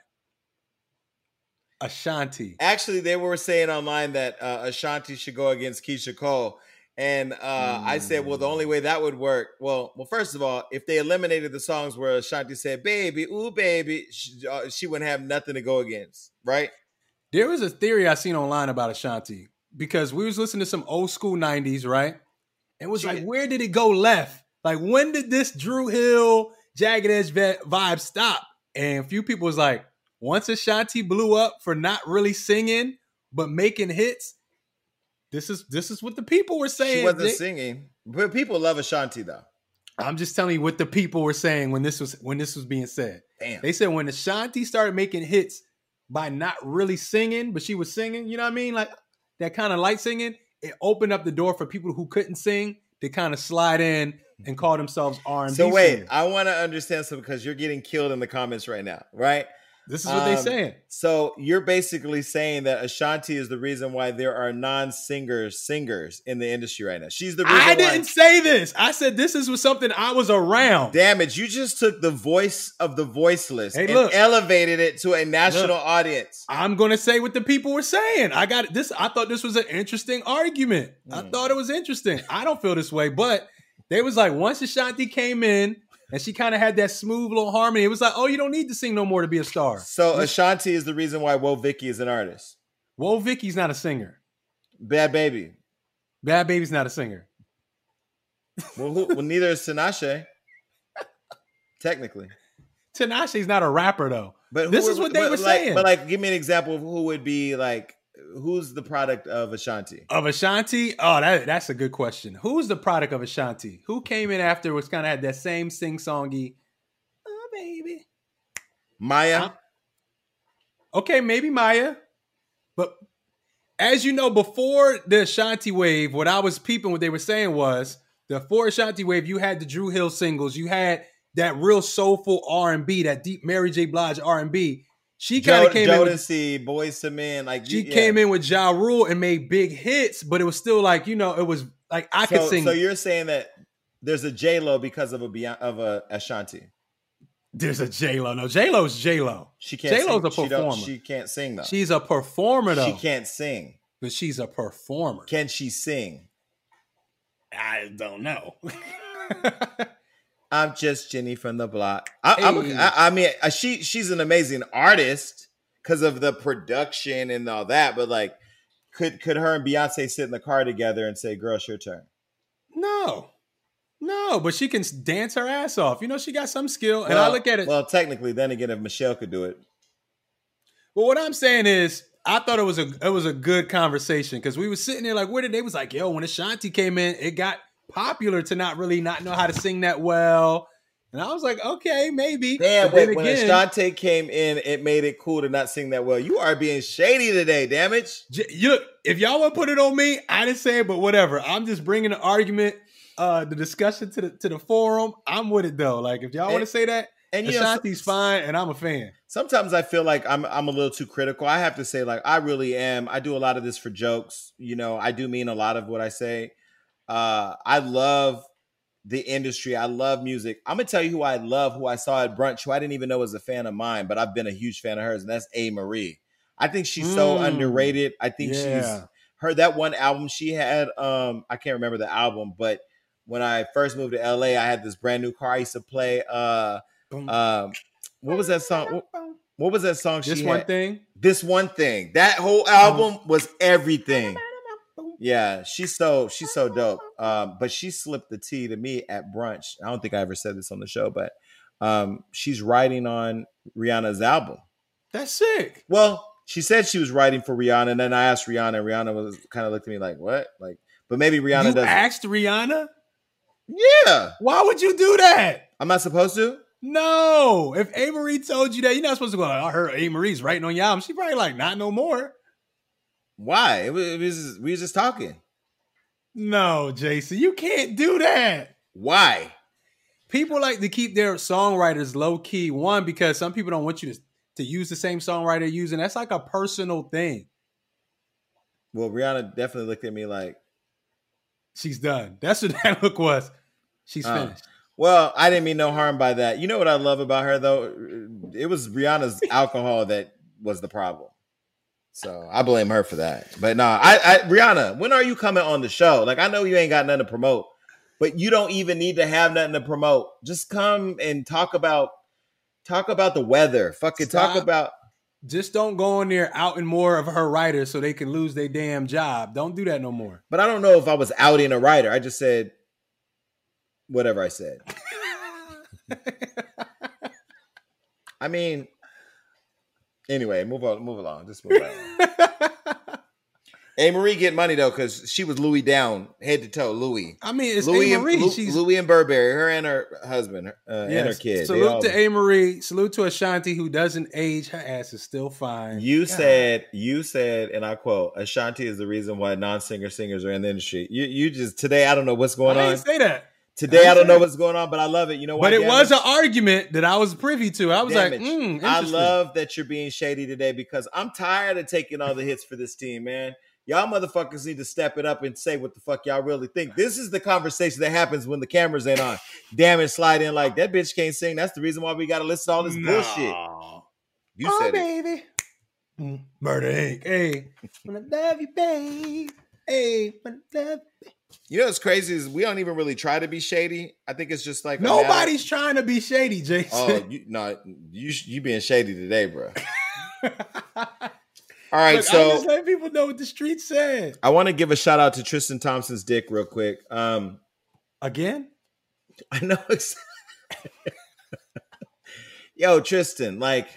Ashanti. Actually, they were saying online that uh, Ashanti should go against Keyshia Cole. And uh, I said, well, the only way that would work, well, well, first of all, if they eliminated the songs where Ashanti said, "Baby, ooh, baby," she, uh, she wouldn't have nothing to go against, right? There was a theory I seen online about Ashanti because we was listening to some old school '90s, right? And it was She- like, where did it go left? Like, when did this Dru Hill Jagged Edge vibe stop? And a few people was like, once Ashanti blew up for not really singing but making hits, this is this is what the people were saying. She wasn't singing, but people love Ashanti though. I'm just telling you what the people were saying when this was when this was being said. Damn. They said when Ashanti started making hits by not really singing, but she was singing, you know what I mean? Like that kind of light singing, it opened up the door for people who couldn't sing to kind of slide in and call themselves R&B So wait, singers. I want to understand something because you're getting killed in the comments right now, right? This is what they're saying. So you're basically saying that Ashanti is the reason why there are non-singers singers in the industry right now. She's the reason I didn't say this. I said this is was something I was around. Damn it! You just took the voice of the voiceless Hey, and look. elevated it to a national Look. audience. I'm gonna say what the people were saying. I got this. I thought this was an interesting argument. I Mm. thought it was interesting. I don't feel this way, but they was like once Ashanti came in and she kind of had that smooth little harmony. It was like, oh, you don't need to sing no more to be a star. So Ashanti is the reason why Woah Vicky is an artist. Whoa, Vicky's not a singer. Bhad Bhabie. Bhad Bhabie's not a singer. Well, who, well neither is Tinashe. Technically, Tinashe's not a rapper though. but This is what they but were like- saying. But like, give me an example of who would be like, who's the product of Ashanti? Of Ashanti, oh, that, that's a good question. Who's the product of Ashanti? Who came in after was kind of had that same sing songy, oh baby. Mya. Huh? Okay, maybe Mya. But as you know, before the Ashanti wave, what I was peeping, what they were saying was the for Ashanti wave, you had the Dru Hill singles, you had that real soulful R and B, that deep Mary J. Blige R and B. She kind of came in. With, Jodeci, Boyz II Men, like she yeah. came in with Ja Rule and made big hits, but it was still like you know, it was like I could sing. so you're saying that there's a J Lo because of a Beyonce, of a Ashanti. There's a J Lo. No, J Lo's J Lo. She can't. J-Lo's sing. a She, performer. she can't sing though. She's a performer though. She can't sing. but she's a performer. Can she sing? I don't know. <laughs> I'm just Jenny from the block. I, Hey. I, I mean, uh, she she's an amazing artist because of the production and all that. But like, could could her and Beyonce sit in the car together and say, "Girl, it's your turn"? no, no, but she can dance her ass off. You know, she got some skill. And I Well- look at it. Well, Well, technically, then again, if Michelle could do it, Well, what I'm saying is, I thought it was a it was a good conversation because we were sitting there like, where did they was like, yo, when Ashanti came in, it got popular to not really not know how to sing that well. And I was like, okay, maybe. damn. Wait, when again, Ashanti came in, it made it cool to not sing that well. You are being shady today. Damn it. J- you look, if y'all want to put it on me, I didn't say it, but whatever. I'm just bringing the argument, uh, the discussion to the to the forum. I'm with it though. Like if y'all want to say that, And you know, fine, and I'm a fan. sometimes I feel like I'm I'm a little too critical. I have to say, like, I really am. I do a lot of this for jokes. You know, I do mean a lot of what I say. Uh, I love the industry. I love music. I'm gonna tell you who I love, who I saw at brunch, who I didn't even know was a fan of mine, but I've been a huge fan of hers, and that's Amerie. I think she's so Mm. underrated. I think she's Yeah. her that one album she had. Um, I can't remember the album, but when I first moved to LA, I had this brand new car I used to play. Uh, um, what was that song? What, what was that song? This she one had? thing. This one thing. That whole album was everything. Yeah, she's so she's so dope. Um, but she slipped the tea to me at brunch. I don't think I ever said this on the show, but um, she's writing on Rihanna's album. That's sick. Well, she said she was writing for Rihanna, and then I asked Rihanna, and Rihanna was kind of looked at me like, "What?" Like, but maybe Rihanna you doesn't. asked Rihanna. yeah, Why would you do that? I'm not supposed to. No. If Amerie told you that, you're not supposed to go. I heard Amerie's writing on your album. She probably like, not no more. Why? It was, it was we was just talking. No, Jason, you can't do that. Why? People like to keep their songwriters low key. One, because some people don't want you to, to use the same songwriter you're using. That's like a personal thing. Well, Rihanna definitely looked at me like, She's done. That's what <laughs> that look was. She's Uh, finished. Well, I didn't mean no harm by that. You know what I love about her though? It was Rihanna's alcohol that was the problem. So I blame her for that. But no, I, I Rihanna, when are you coming on the show? Like I know you ain't got nothing to promote, but you don't even need to have nothing to promote. Just come and talk about talk about the weather. Fucking talk about Just don't go in there outing more of her writers so they can lose their damn job. Don't do that no more. but I don't know if I was outing a writer. I just said whatever I said. <laughs> I mean, anyway, move on, move along. Just move on. <laughs> hey, Marie get money though, because she was Louis down, head to toe. Louis, I mean, it's Louis, A. and, Marie. Lu- She's Louis and Burberry, her and her husband, uh, and her Yes. kid. They Salute all- to Amerie. Salute to Ashanti, who doesn't age. Her ass is still fine. You God. said, you said, and I quote: "Ashanti is the reason why non-singer singers are in the industry." You, you just today, I don't know what's going I on. didn't say that. Today, I I don't know what's going on, but I love it. You know why? But it was an argument that I was privy to. I was like, mm, I love that you're being shady today because I'm tired of taking all the hits for this team, man. Y'all motherfuckers need to step it up and say what the fuck y'all really think. This is the conversation that happens when the cameras ain't on. Damage slide in like that bitch can't sing. That's the reason why we got to listen to all this bullshit. You oh, said it. baby. Mm, Murder Inc. Hey, when I love you, babe. Hey, when I love You know what's crazy is we don't even really try to be shady. I think it's just like Nobody's trying to be shady, Jason. Oh, you no, you you being shady today, bro. <laughs> All right, Look, I so just let people know what the street said. I want to give a shout out to Tristan Thompson's dick real quick. Um, Again? I know. <laughs> It's... Yo, Tristan, like,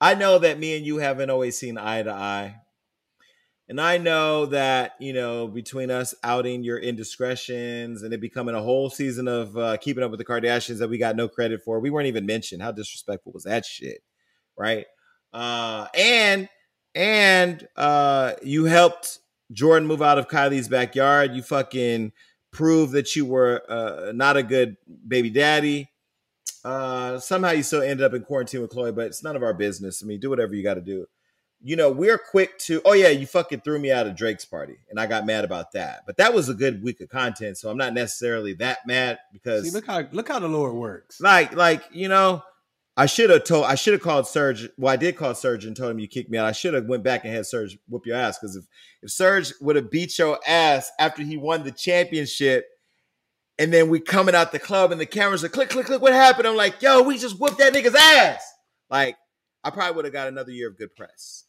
I know that me and you haven't always seen eye to eye. And I know that, you know, between us outing your indiscretions and it becoming a whole season of uh, keeping up with the Kardashians that we got no credit for, we weren't even mentioned. How disrespectful was that shit? Right. Uh, and, and uh, you helped Jordyn move out of Kylie's backyard. You fucking proved that you were uh, not a good baby daddy. Uh, somehow you still ended up in quarantine with Khloe, but it's none of our business. I mean, do whatever you got to do. You know, we're quick to, oh, yeah, you fucking threw me out of Drake's party, and I got mad about that. But that was a good week of content, so I'm not necessarily that mad because, See, look how look how the Lord works. like, like you know, I should have told, I should have called Serge. Well, I did call Serge and told him you kicked me out. I should have went back and had Serge whoop your ass because if if Serge would have beat your ass after he won the championship, and then we coming out the club and the cameras are click, click, click. What happened? I'm like, yo, we just whooped that nigga's ass. Like, I probably would have got another year of good press.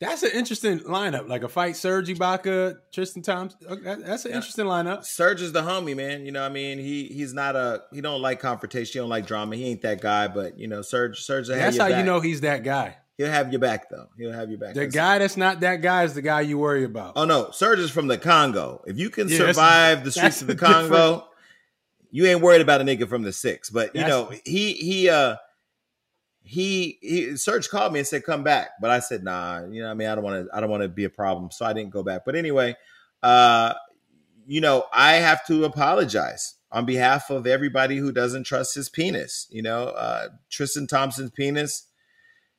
That's an interesting lineup. Like a fight, Serge Ibaka, Tristan Thompson. That's an Yeah. interesting lineup. Serge is the homie, man. You know, what I mean, he he's not a he don't like confrontation. He don't like drama. He ain't that guy. But you know, Serge Serge That's how you know he's that guy. he'll have your back though. He'll have your back. The That's- guy that's not that guy is the guy you worry about. Oh no, Serge is from the Congo. If you can Yeah, survive the streets of the <laughs> different. Congo, you ain't worried about a nigga from the six. But you That's- know, he he uh he he Serge called me and said come back, but I said nah. You know, I mean, I don't want to I don't want to be a problem, so I didn't go back. But anyway, uh, you know, I have to apologize on behalf of everybody who doesn't trust his penis. You know, uh, Tristan Thompson's penis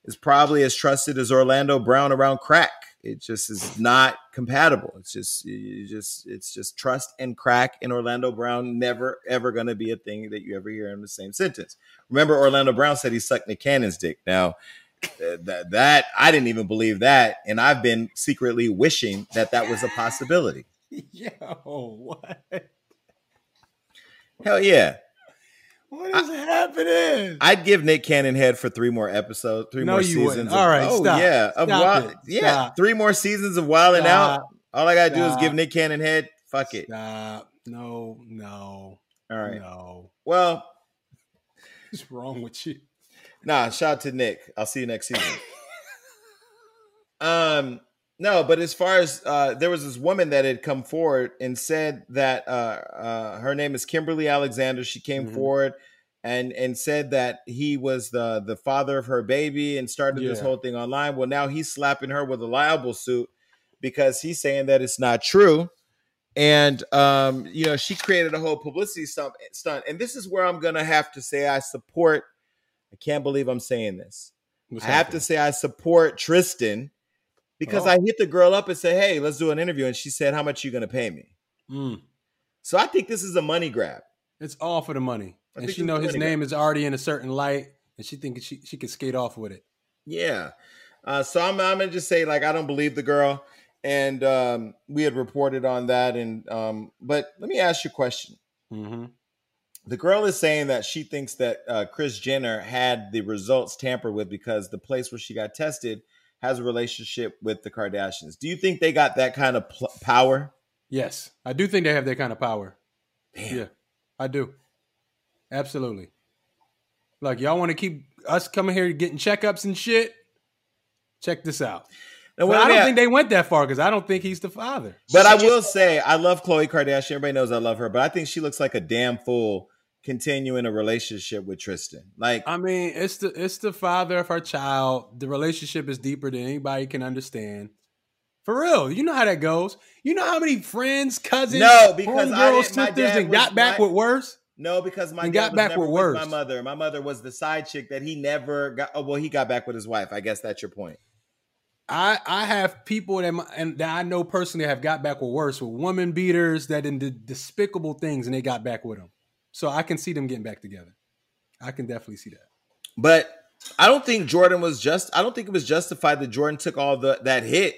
is probably as trusted as Orlando Brown around crack. It just is not compatible. It's just you just it's just trust and crack and Orlando Brown never ever going to be a thing that you ever hear in the same sentence. Remember Orlando Brown said he sucked Nick Cannon's dick. Now uh, that that I didn't even believe that and I've been secretly wishing that that was a possibility. <laughs> Yo, what? Hell yeah. What is happening? I'd give Nick Cannon head for three more episodes, three No, more seasons. Of, All right, oh stop. yeah, of Stop wild, yeah, Stop. three more seasons of Wild 'N Out. All I gotta do is give Nick Cannon head. Fuck it. Stop. No, no, All right. no. Well, What's wrong with you? nah. Shout out to Nick. I'll see you next season. <laughs> um, no, but as far as uh, there was this woman that had come forward and said that uh, uh, her name is Kimberly Alexander. She came Mhm. forward and and said that he was the the father of her baby and started this whole thing online. Well, now he's slapping her with a libel suit because he's saying that it's not true. And um, you know, she created a whole publicity stunt, stunt. And this is where I'm gonna have to say I support. I can't believe I'm saying this. What's I have to say I support Tristan because Oh. I hit the girl up and said, "Hey, let's do an interview," and she said, "How much you gonna pay me?" Mm. So I think this is a money grab. It's all for the money, I and she know his name is already in a certain light, and she thinks she she can skate off with it. Yeah. Uh, so I'm, I'm gonna just say like I don't believe the girl, and um, we had reported on that. And um, but let me ask you a question. Mm-hmm. The girl is saying that she thinks that uh, Kris Jenner had the results tampered with because the place where she got tested has a relationship with the Kardashians. Do you think they got that kind of pl- power? Yes, I do think they have that kind of power. Damn. Yeah, I do. Absolutely. Like y'all want to keep us coming here getting checkups and shit. Check this out. Now, wait don't minute. think they went that far because I don't think he's the father. But I will say, I love Khloe Kardashian. Everybody knows I love her, but I think she looks like a damn fool continuing a relationship with Tristan. Like, I mean, it's the it's the father of her child. The relationship is deeper than anybody can understand. For real, you know how that goes. You know how many friends, cousins, No, because homegirls, my sisters, and got was back my- with worse. no, because my got was back with worse. my mother. My mother was the side chick that he never got. Oh, well, he got back with his wife. I guess that's your point. I I have people that my, and that I know personally have got back with worse with woman beaters that did despicable things and they got back with them. So I can see them getting back together. I can definitely see that. But I don't think Jordyn was just. I don't think it was justified that Jordyn took all the that hit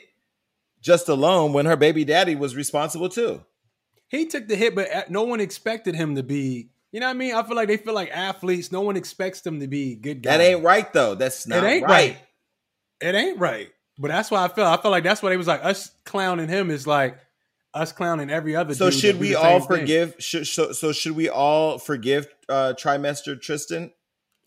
just alone when her baby daddy was responsible too. He took the hit, but no one expected him to be. You know what I mean? I feel like they feel like athletes. No one expects them to be good guys. That ain't right though. That's not it ain't right. right. It ain't right. But that's why I feel. I feel like that's why they was like us clowning him is like us clowning every other. So dude should we all forgive? Should, so, so should we all forgive uh, trimester Tristan,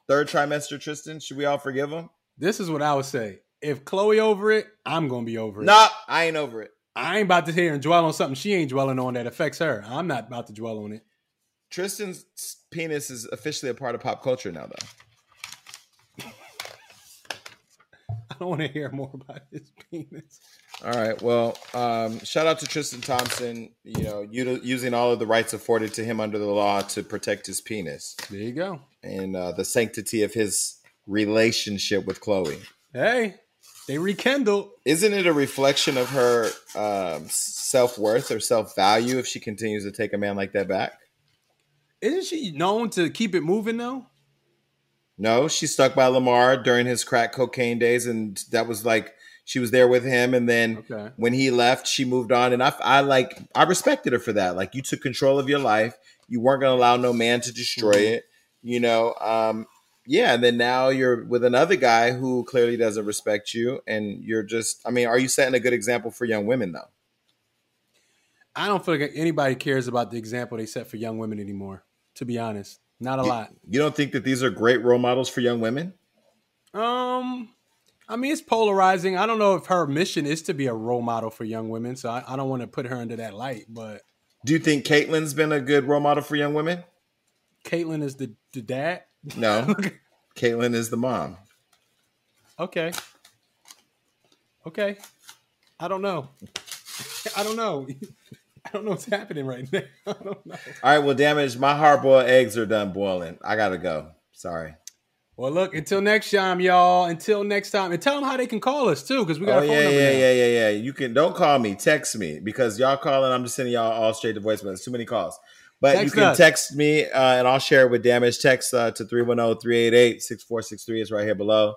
third trimester Tristan? Should we all forgive him? This is what I would say. If Khloe over it, I'm gonna be over it. Nah, I ain't over it. I ain't about to hear and dwell on something she ain't dwelling on that affects her. I'm not about to dwell on it. Tristan's penis is officially a part of pop culture now, though. <laughs> I don't want to hear more about his penis. All right. Well, um, shout out to Tristan Thompson. You know, using all of the rights afforded to him under the law to protect his penis There you go. and uh, the sanctity of his relationship with Khloe. Hey, they rekindled. Isn't it a reflection of her um, self worth or self value if she continues to take a man like that back? Isn't she known to keep it moving though? No, she stuck by Lamar during his crack cocaine days, and that was like she was there with him. And then Okay. when he left, she moved on, and I, I like I respected her for that. Like you took control of your life, you weren't going to allow no man to destroy Mhm. it. You know, um, yeah. And then now you're with another guy who clearly doesn't respect you, and you're just. I mean, are you setting a good example for young women though? I don't feel like anybody cares about the example they set for young women anymore. To be honest, not a lot. You don't think that these are great role models for young women? Um, I mean, it's polarizing. I don't know if her mission is to be a role model for young women, so I, I don't want to put her under that light. But Do you think Caitlyn's been a good role model for young women? Caitlyn is the the dad. No, <laughs> Caitlyn is the mom. Okay. Okay. I don't know. <laughs> I don't know. <laughs> I don't know what's happening right now. I don't know. All right, well, damage. My hard boiled eggs are done boiling. I gotta go. Sorry. Well, look, until next time, y'all. Until next time. And tell them how they can call us, too, because we got Oh a phone yeah, number yeah, now. yeah, yeah, yeah. You can don't call me, text me because y'all calling. I'm just sending y'all all straight to voicemail. It's too many calls. But Text you can us. text me uh, and I'll share it with damage. Text uh, to 310-388-6463 is right here below.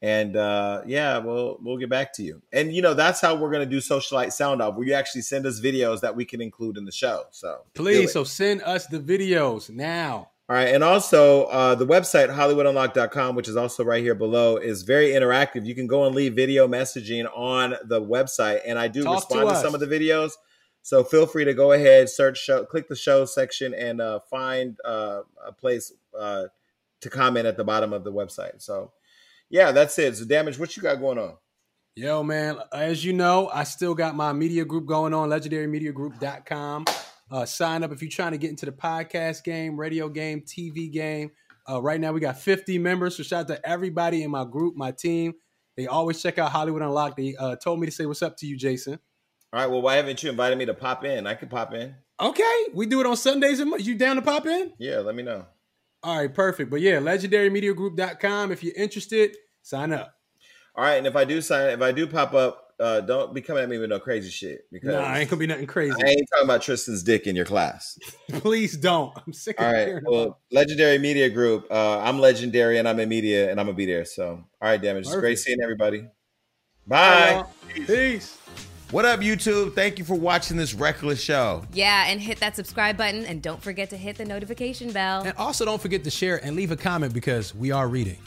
And uh, yeah, we'll we'll get back to you. And you know that's how we're gonna do socialite sound off, where you actually send us videos that we can include in the show. So Please, so send us the videos now. All right. And also, uh, the website, HollywoodUnlocked.com, which is also right here below, is very interactive. You can go and leave video messaging on the website. And I do Talk respond to to, some of the videos. So feel free to go ahead, search, show, click the show section, and uh, find uh, a place uh, to comment at the bottom of the website. So, yeah, that's it. So, Damage, what you got going on? Yo, man, as you know, I still got my media group going on, legendarymediagroup.com. Uh, sign up if you're trying to get into the podcast game, radio game, TV game. Uh, right now, we got 50 members. So, shout out to everybody in my group, my team. They always check out Hollywood Unlocked. They uh, told me to say what's up to you, Jason. All right. Well, why haven't you invited me to pop in? I could pop in. Okay, we do it on Sundays. and You down to pop in? Yeah, let me know. All right, perfect. But yeah, legendarymediagroup.com. If you're interested, sign up. All right. And if I do sign, if I do pop up, uh, don't be coming at me with no crazy shit because Nah, ain't gonna be nothing crazy. I ain't talking about Tristan's dick in your class. <laughs> Please don't. I'm sick of All right. hearing about Well, Legendary Media Group. Uh, I'm legendary and I'm in media and I'm gonna be there. So, all right, damage. It's great seeing everybody. Bye. Peace. What up, YouTube? Thank you for watching this reckless show. Yeah, and hit that subscribe button and don't forget to hit the notification bell. And also don't forget to share and leave a comment because we are reading.